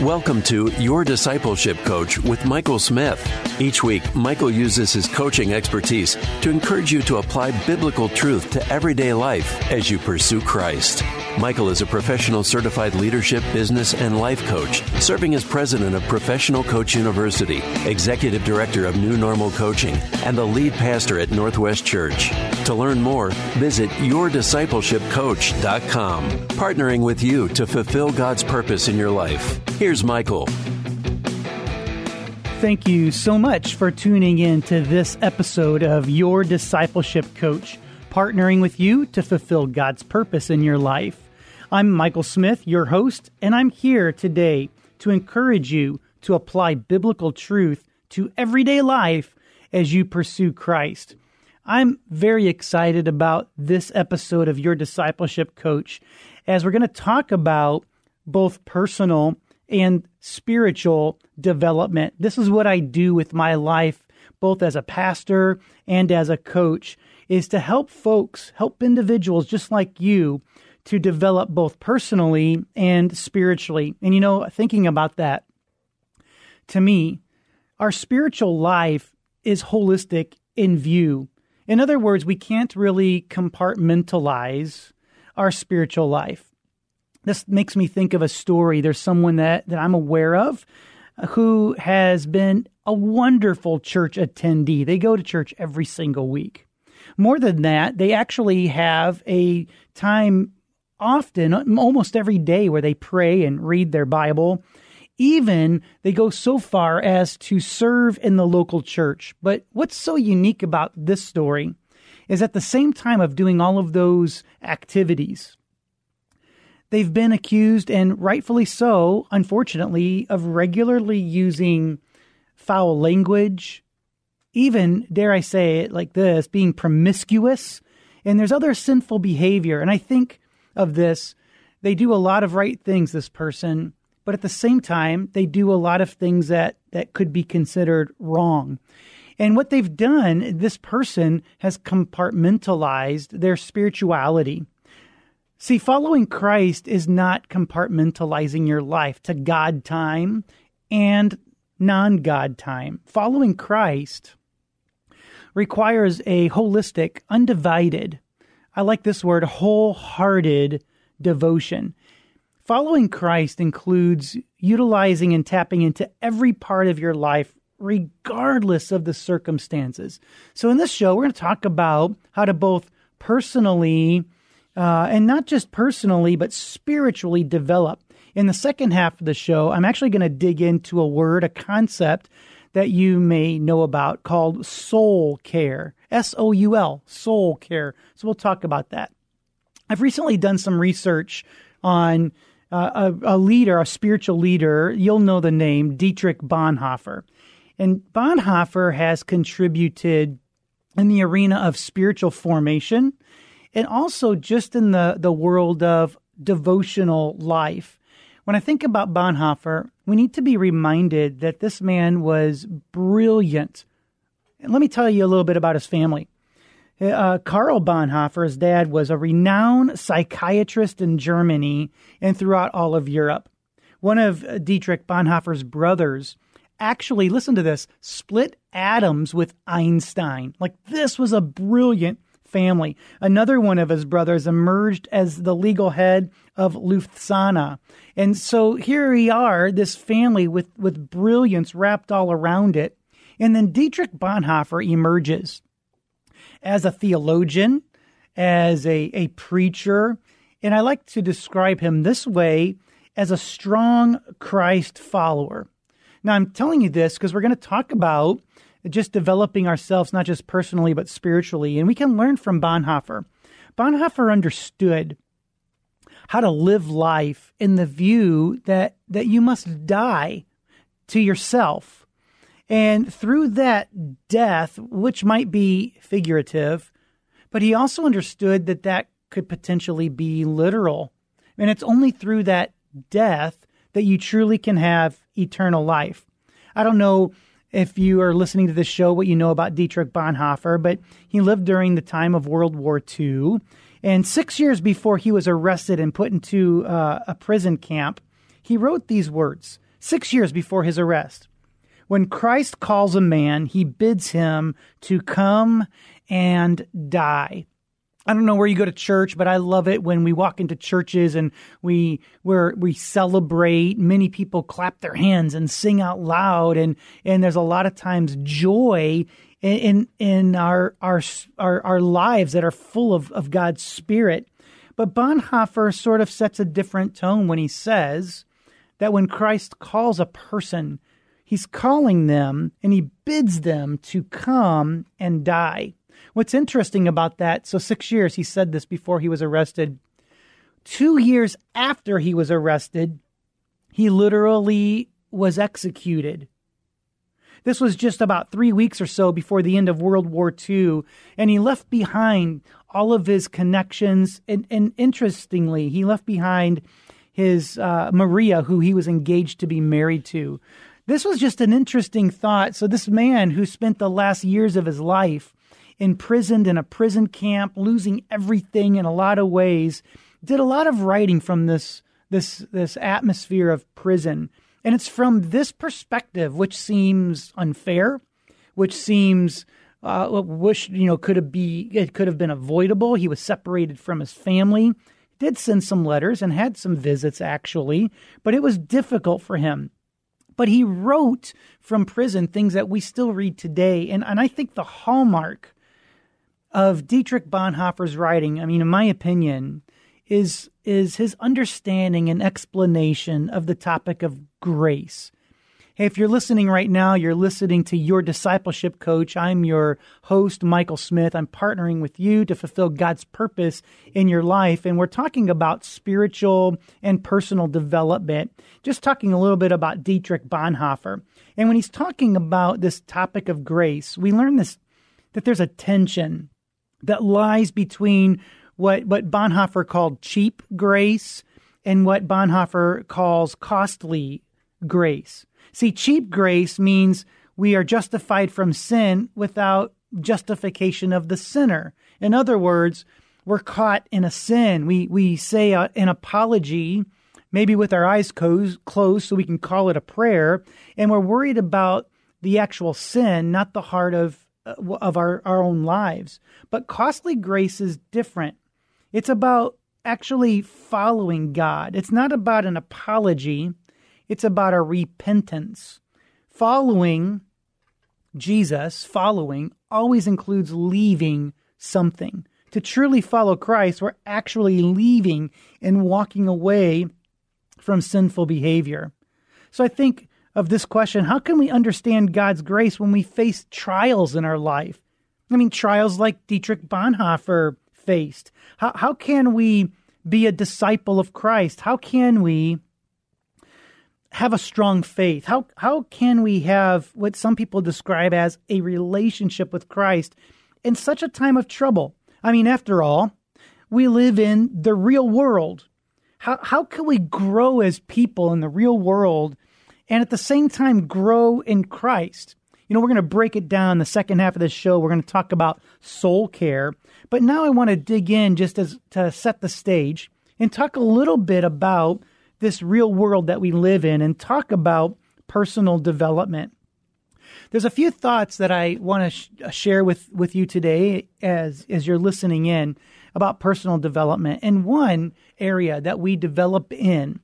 Welcome to Your Discipleship Coach with Michael Smith. Each week, Michael uses his coaching expertise to encourage you to apply biblical truth to everyday life as you pursue Christ. Michael is a professional certified leadership, business, and life coach, serving as president of Professional Coach University, executive director of New Normal Coaching, and the lead pastor at Northwest Church. To learn more, visit yourdiscipleshipcoach.com, partnering with you to fulfill God's purpose in your life. Here's Michael. Thank you so much for tuning in to this episode of Your Discipleship Coach, partnering with you to fulfill God's purpose in your life. I'm Michael Smith, your host, and I'm here today to encourage you to apply biblical truth to everyday life as you pursue Christ. I'm very excited about this episode of Your Discipleship Coach as we're going to talk about both personal and spiritual development. This is what I do with my life, both as a pastor and as a coach, is to help folks, help individuals just like you to develop both personally and spiritually. And you know, thinking about that, to me, our spiritual life is holistic in view. In other words, we can't really compartmentalize our spiritual life. This makes me think of a story. There's someone that, that I'm aware of uh, who has been a wonderful church attendee. They go to church every single week. More than that, they actually have a time often, almost every day, where they pray and read their Bible. Even they go so far as to serve in the local church. But what's so unique about this story is at the same time of doing all of those activities, they've been accused, and rightfully so, unfortunately, of regularly using foul language, even, dare I say it like this, being promiscuous. And there's other sinful behavior. And I think of this, they do a lot of right things, this person, but at the same time, they do a lot of things that, that could be considered wrong. And what they've done, this person has compartmentalized their spirituality. See, following Christ is not compartmentalizing your life to God time and non God time. Following Christ requires a holistic, undivided, I like this word, wholehearted devotion. Following Christ includes utilizing and tapping into every part of your life, regardless of the circumstances. So, in this show, we're going to talk about how to both personally, uh, and not just personally, but spiritually develop. In the second half of the show, I'm actually going to dig into a word, a concept that you may know about called soul care. S O U L, soul care. So we'll talk about that. I've recently done some research on uh, a, a, leader, a spiritual leader. You'll know the name Dietrich Bonhoeffer. And Bonhoeffer has contributed in the arena of spiritual formation and also just in the, the world of devotional life. When I think about Bonhoeffer, we need to be reminded that this man was brilliant. And let me tell you a little bit about his family. Uh, Karl Bonhoeffer, his dad, was a renowned psychiatrist in Germany and throughout all of Europe. One of Dietrich Bonhoeffer's brothers actually, listen to this, split atoms with Einstein. Like, this was a brilliant family. Another one of his brothers emerged as the legal head of Lufthansa. And so here we are, this family with, with brilliance wrapped all around it. And then Dietrich Bonhoeffer emerges as a theologian, as a, a preacher. And I like to describe him this way as a strong Christ follower. Now, I'm telling you this because we're going to talk about just developing ourselves, not just personally, but spiritually. And we can learn from Bonhoeffer. Bonhoeffer understood how to live life in the view that that you must die to yourself. And through that death, which might be figurative, but he also understood that that could potentially be literal. And it's only through that death that you truly can have eternal life. I don't know if you are listening to this show what you know about Dietrich Bonhoeffer, but he lived during the time of World War II. And six years before he was arrested and put into uh, a prison camp, he wrote these words six years before his arrest. When Christ calls a man, he bids him to come and die. I don't know where you go to church, but I love it when we walk into churches and we where we celebrate. Many people clap their hands and sing out loud, and and there's a lot of times joy in in, our, our our our lives that are full of of God's Spirit. But Bonhoeffer sort of sets a different tone when he says that when Christ calls a person, he's calling them and he bids them to come and die. What's interesting about that, so six years, he said this before he was arrested. Two years after he was arrested, he literally was executed. This was just about three weeks or so before the end of World War II, and he left behind all of his connections. And, and interestingly, he left behind his uh, Maria, who he was engaged to be married to. This was just an interesting thought. So, this man who spent the last years of his life imprisoned in a prison camp, losing everything in a lot of ways, did a lot of writing from this this this atmosphere of prison. And it's from this perspective which seems unfair, which seems uh, wish you know could have be it could have been avoidable. He was separated from his family. Did send some letters and had some visits actually, but it was difficult for him. But he wrote from prison things that we still read today, and and I think the hallmark of Dietrich Bonhoeffer's writing, I mean, in my opinion, is is his understanding and explanation of the topic of grace. Hey, if you're listening right now, you're listening to your discipleship coach. I'm your host, Michael Smith. I'm partnering with you to fulfill God's purpose in your life. And we're talking about spiritual and personal development, just talking a little bit about Dietrich Bonhoeffer. And when he's talking about this topic of grace, we learn this that there's a tension that lies between what, what Bonhoeffer called cheap grace and what Bonhoeffer calls costly grace. See, cheap grace means we are justified from sin without justification of the sinner. In other words, we're caught in a sin. We, we say a, an apology, maybe with our eyes closed, closed so we can call it a prayer, and we're worried about the actual sin, not the heart of uh, of our, our own lives. But costly grace is different. It's about actually following God. It's not about an apology, it's about a repentance. Following Jesus, following, always includes leaving something. To truly follow Christ, we're actually leaving and walking away from sinful behavior. So I think of this question how can we understand God's grace when we face trials in our life? I mean, trials like Dietrich Bonhoeffer faced. How, how can we be a disciple of Christ? How can we have a strong faith? How, how can we have what some people describe as a relationship with Christ in such a time of trouble? I mean, after all, we live in the real world. How, how can we grow as people in the real world and at the same time grow in Christ. You know, we're going to break it down the second half of this show. We're going to talk about soul care. But now I want to dig in just as to set the stage and talk a little bit about this real world that we live in and talk about personal development. There's a few thoughts that I want to sh- share with, with you today as, as you're listening in about personal development. And one area that we develop in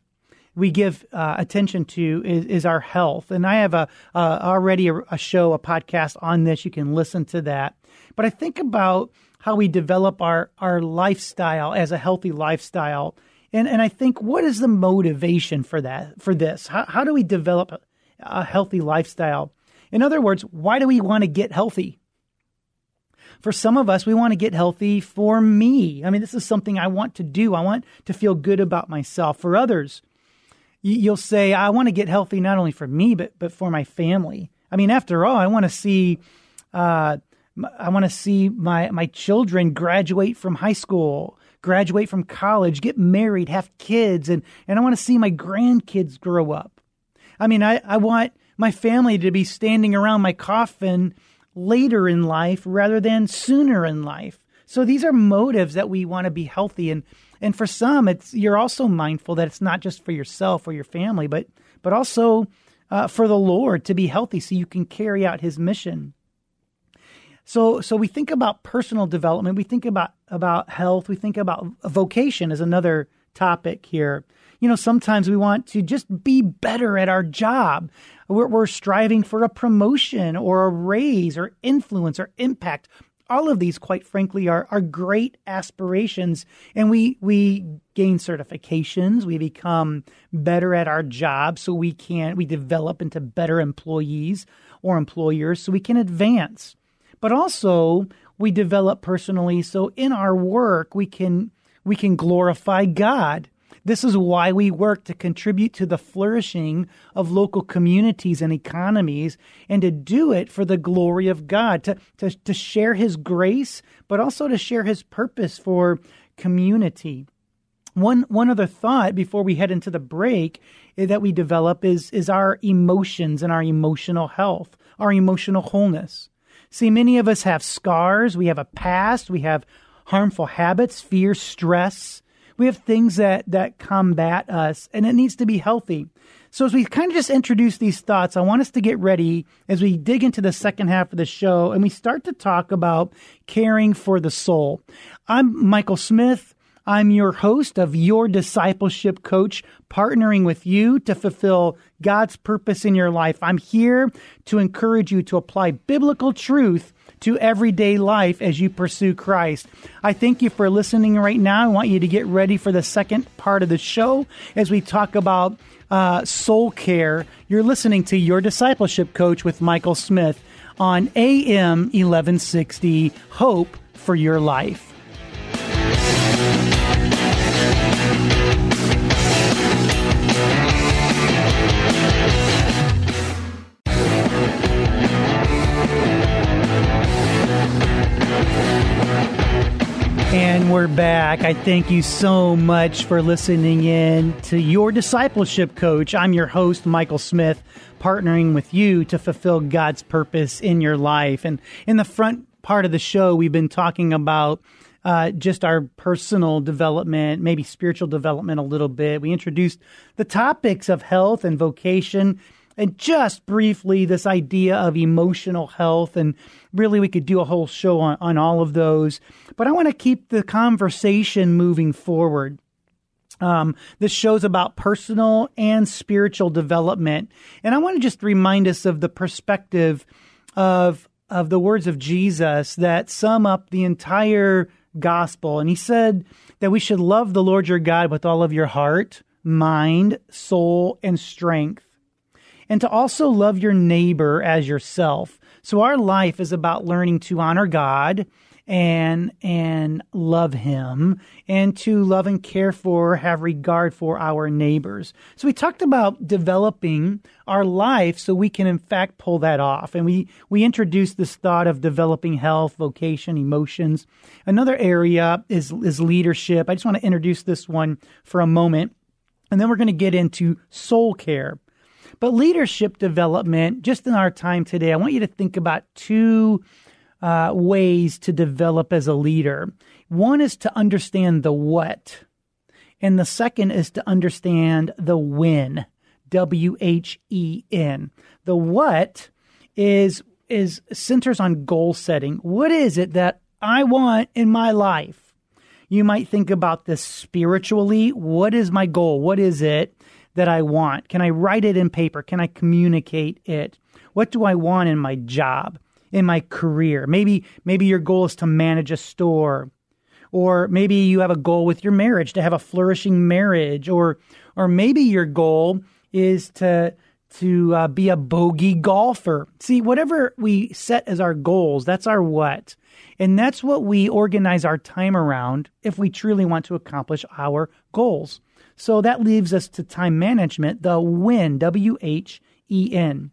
we give uh, attention to is, is, our health. And I have a uh, already a, a, show, a podcast on this. You can listen to that. But I think about how we develop our our lifestyle as a healthy lifestyle, and and I think what is the motivation for that for this? How how do we develop a, healthy lifestyle? In other words, why do we want to get healthy? for some of us, we want to get healthy for me. I mean, this is something I want to do. I want to feel good about myself. For others, you'll say, I want to get healthy not only for me, but, but for my family. I mean, after all, I want to see, uh, I want to see my, my children graduate from high school, graduate from college, get married, have kids, and, and I want to see my grandkids grow up. I mean, I, I want my family to be standing around my coffin later in life rather than sooner in life. So these are motives that we want to be healthy and and for some it's you're also mindful that it's not just for yourself or your family but but also uh, for the Lord to be healthy so you can carry out his mission. So so we think about personal development, we think about about health, we think about vocation as another topic here. You know, sometimes we want to just be better at our job. We're, we're striving for a promotion or a raise or influence or impact all of these, quite frankly, are, are great aspirations. And we, we gain certifications. We become better at our job so we can, we develop into better employees or employers so we can advance. But also we develop personally so in our work we can, we can glorify God. This is why we work to contribute to the flourishing of local communities and economies and to do it for the glory of God, to, to, to share His grace, but also to share His purpose for community. One, one other thought before we head into the break that we develop is, is our emotions and our emotional health, our emotional wholeness. See, many of us have scars, we have a past, we have harmful habits, fear, stress, we have things that that combat us, and it needs to be healthy. So as we kind of just introduce these thoughts, I want us to get ready as we dig into the second half of the show and we start to talk about caring for the soul. I'm Michael Smith. I'm your host of Your Discipleship Coach, partnering with you to fulfill God's purpose in your life. I'm here to encourage you to apply biblical truth to everyday life as you pursue Christ. I thank you for listening right now. I want you to get ready for the second part of the show as we talk about uh, soul care. You're listening to Your Discipleship Coach with Michael Smith on AM 1160 Hope for Your Life. We're back. I thank you so much for listening in to your discipleship coach. I'm your host, Michael Smith, partnering with you to fulfill God's purpose in your life. And in the front part of the show, we've been talking about uh, just our personal development, maybe spiritual development a little bit. We introduced the topics of health and vocation and just briefly this idea of emotional health and really we could do a whole show on, on all of those. But i want to keep the conversation moving forward. Um, this show's about personal and spiritual development. And i want to just remind us of the perspective of of the words of jesus that sum up the entire gospel. And he said that we should love the lord your god with all of your heart mind soul and strength and to also love your neighbor as yourself. So our life is about learning to honor God and and love him and to love and care for have regard for our neighbors. So we talked about developing our life so we can in fact pull that off. And we we introduced this thought of developing health vocation emotions. Another area is is leadership. I just want to introduce this one for a moment. And then we're going to get into soul care but leadership development, just in our time today, I want you to think about two uh, ways to develop as a leader. One is to understand the what, and the second is to understand the when. W H E N. The what is is centers on goal setting. What is it that I want in my life? You might think about this spiritually. What is my goal? What is it? That I want? Can I write it in paper? Can I communicate it? What do I want in my job, in my career? Maybe maybe your goal is to manage a store or maybe you have a goal with your marriage to have a flourishing marriage or or maybe your goal is to to uh, be a bogey golfer. See, whatever we set as our goals, that's our what. And that's what we organize our time around if we truly want to accomplish our goals. So that leaves us to time management, the WHEN, W H E N.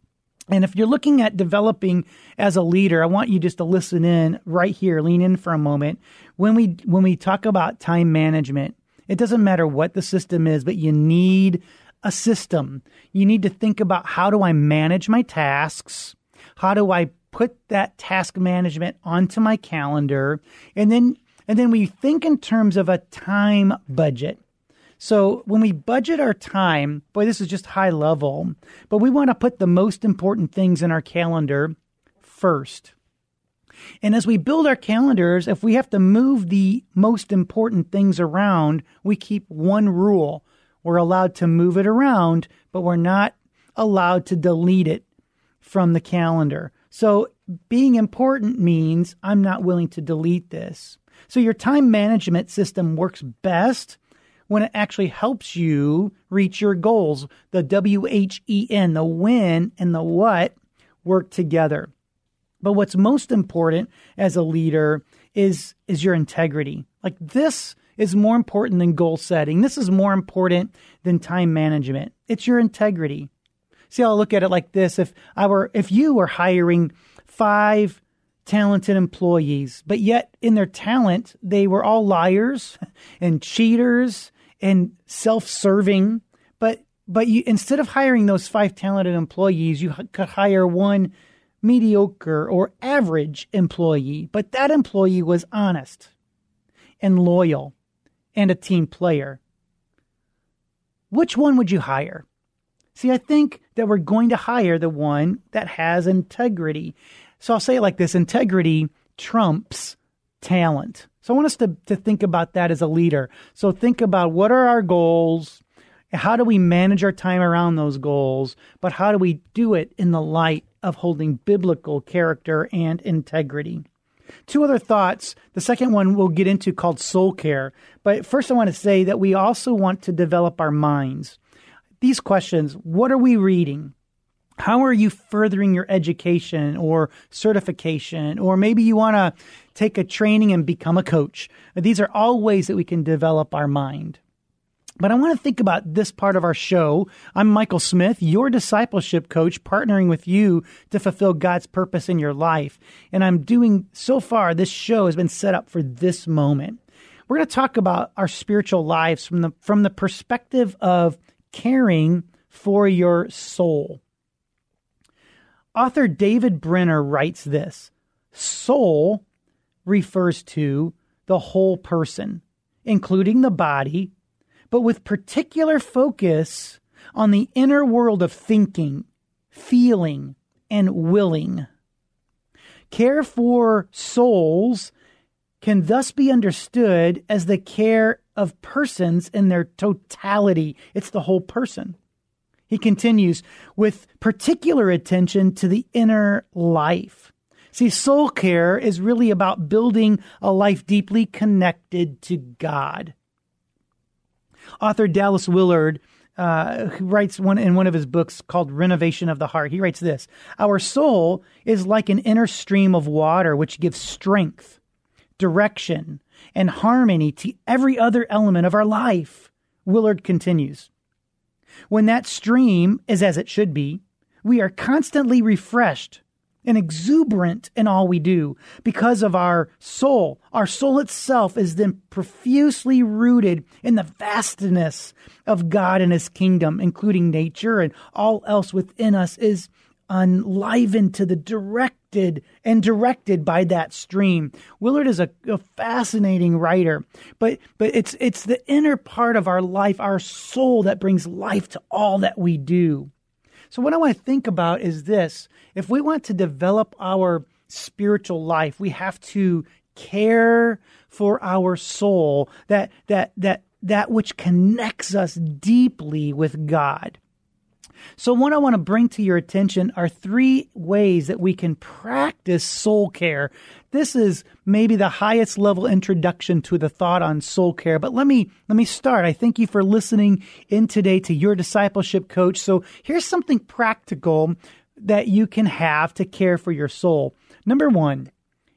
And if you're looking at developing as a leader, I want you just to listen in right here, lean in for a moment. When we when we talk about time management, it doesn't matter what the system is, but you need a system. You need to think about how do I manage my tasks? How do I put that task management onto my calendar? And then and then we think in terms of a time budget. So when we budget our time, boy, this is just high level, but we want to put the most important things in our calendar first. And as we build our calendars, if we have to move the most important things around, we keep one rule. We're allowed to move it around, but we're not allowed to delete it from the calendar. So being important means I'm not willing to delete this. So your time management system works best when it actually helps you reach your goals. The W H E N, the when and the what work together. But what's most important as a leader is is your integrity. Like this is more important than goal setting. This is more important than time management. It's your integrity. See, I'll look at it like this. If I were if you were hiring five talented employees, but yet in their talent, they were all liars and cheaters and self-serving. But but you instead of hiring those five talented employees, you could hire one mediocre or average employee. But that employee was honest and loyal and a team player. Which one would you hire? See, I think that we're going to hire the one that has integrity. So I'll say it like this integrity trumps talent. So I want us to, to think about that as a leader. So think about what are our goals? How do we manage our time around those goals? But how do we do it in the light of holding biblical character and integrity? Two other thoughts. The second one we'll get into called soul care. But first, I want to say that we also want to develop our minds. These questions what are we reading? How are you furthering your education or certification? Or maybe you want to take a training and become a coach. These are all ways that we can develop our mind. But I want to think about this part of our show. I'm Michael Smith, your discipleship coach, partnering with you to fulfill God's purpose in your life. And I'm doing so far, this show has been set up for this moment. We're going to talk about our spiritual lives from the, from the perspective of caring for your soul. Author David Benner writes this Soul refers to the whole person, including the body, but with particular focus on the inner world of thinking, feeling, and willing. Care for souls can thus be understood as the care of persons in their totality. It's the whole person. He continues with particular attention to the inner life. See, soul care is really about building a life deeply connected to God. Author Dallas Willard uh, writes one in one of his books called Renovation of the Heart. He writes this: Our soul is like an inner stream of water which gives strength, direction, and harmony to every other element of our life. Willard continues. When that stream is as it should be, we are constantly refreshed and exuberant in all we do because of our soul. Our soul itself is then profusely rooted in the vastness of God and His kingdom, including nature and all else within us is enlivened to the and directed by that stream. Willard is a, a, fascinating writer, but but it's it's the inner part of our life, our soul that brings life to all that we do. So what I want to think about is this. If we want to develop our spiritual life, we have to care for our soul, that that that that which connects us deeply with God. So, what I want to bring to your attention are three ways that we can practice soul care. This is maybe the highest level introduction to the thought on soul care, but let me let me start. I thank you for listening in today to your discipleship coach. So, here's something practical that you can have to care for your soul. Number 1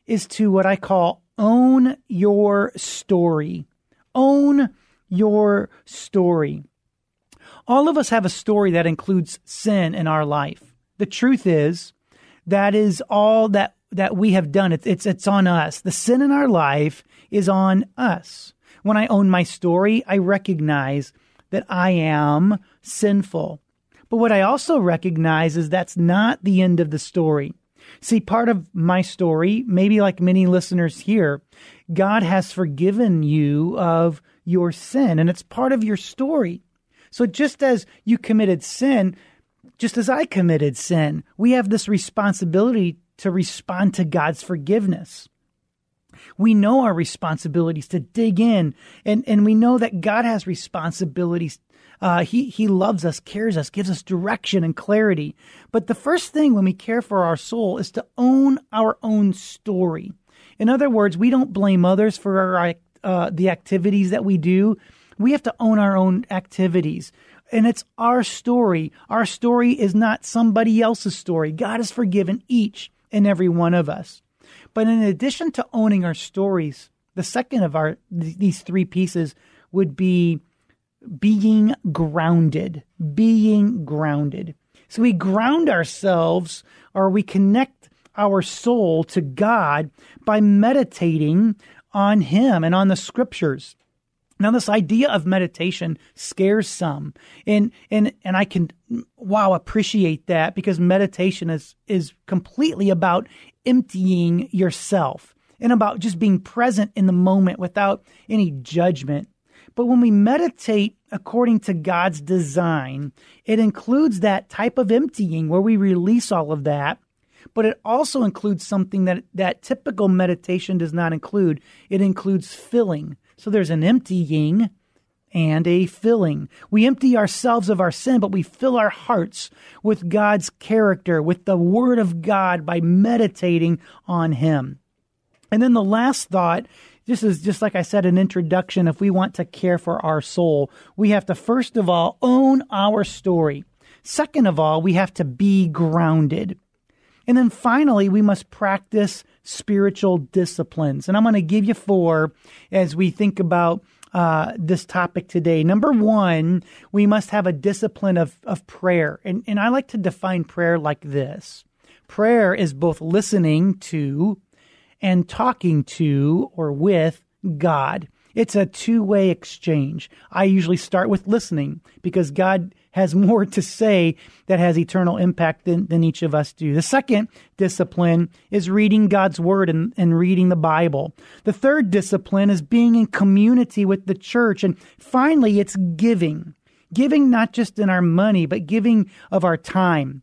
is to what I call own your story. Own your story. All of us have a story that includes sin in our life. The truth is, that is all that that we have done. It's, it's, it's on us. The sin in our life is on us. When I own my story, I recognize that I am sinful. But what I also recognize is that's not the end of the story. See, part of my story, maybe like many listeners here, God has forgiven you of your sin, and it's part of your story. So just as you committed sin, just as I committed sin, we have this responsibility to respond to God's forgiveness. We know our responsibilities to dig in, and, and we know that God has responsibilities. Uh, he, he loves us, cares us, gives us direction and clarity. But the first thing when we care for our soul is to own our own story. In other words, we don't blame others for our, uh, the activities that we do. We have to own our own activities. And it's our story. Our story is not somebody else's story. God has forgiven each and every one of us. But in addition to owning our stories, the second of our these three pieces would be being grounded. Being grounded. So we ground ourselves or we connect our soul to God by meditating on Him and on the scriptures. Now, this idea of meditation scares some, and and and I can wow appreciate that because meditation is is completely about emptying yourself and about just being present in the moment without any judgment. But when we meditate according to God's design, it includes that type of emptying where we release all of that. But it also includes something that, that typical meditation does not include. It includes filling. So there's an emptying and a filling. We empty ourselves of our sin, but we fill our hearts with God's character, with the Word of God by meditating on Him. And then the last thought this is just like I said, an introduction. If we want to care for our soul, we have to first of all own our story. Second of all, we have to be grounded. And then finally, we must practice spiritual disciplines. And I'm going to give you four as we think about uh, this topic today. Number one, we must have a discipline of, of prayer. And, and I like to define prayer like this prayer is both listening to and talking to or with God. It's a two way exchange. I usually start with listening because God has more to say that has eternal impact than, than each of us do. The second discipline is reading God's word and, and reading the Bible. The third discipline is being in community with the church. And finally, it's giving. Giving not just in our money, but giving of our time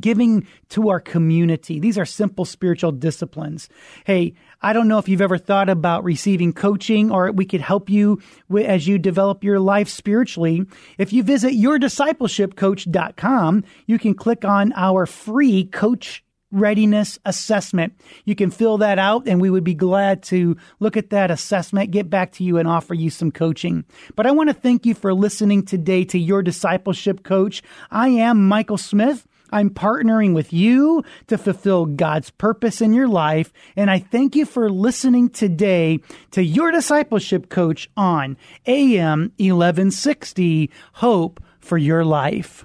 giving to our community. These are simple spiritual disciplines. Hey, I don't know if you've ever thought about receiving coaching or we could help you as you develop your life spiritually. If you visit yourdiscipleshipcoach.com, you can click on our free coach readiness assessment. You can fill that out and we would be glad to look at that assessment, get back to you and offer you some coaching. But I want to thank you for listening today to your discipleship coach. I am Michael Smith. I'm partnering with you to fulfill God's purpose in your life. And I thank you for listening today to your discipleship coach on AM 1160 Hope for Your Life.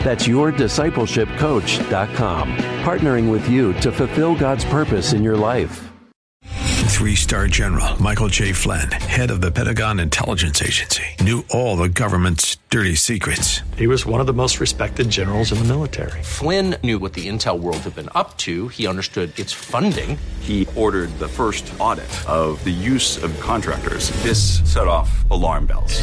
That's yourdiscipleshipcoach.com, partnering with you to fulfill God's purpose in your life. Three star general Michael J. Flynn, head of the Pentagon Intelligence Agency, knew all the government's dirty secrets. He was one of the most respected generals in the military. Flynn knew what the intel world had been up to. He understood its funding. He ordered the first audit of the use of contractors. This set off alarm bells.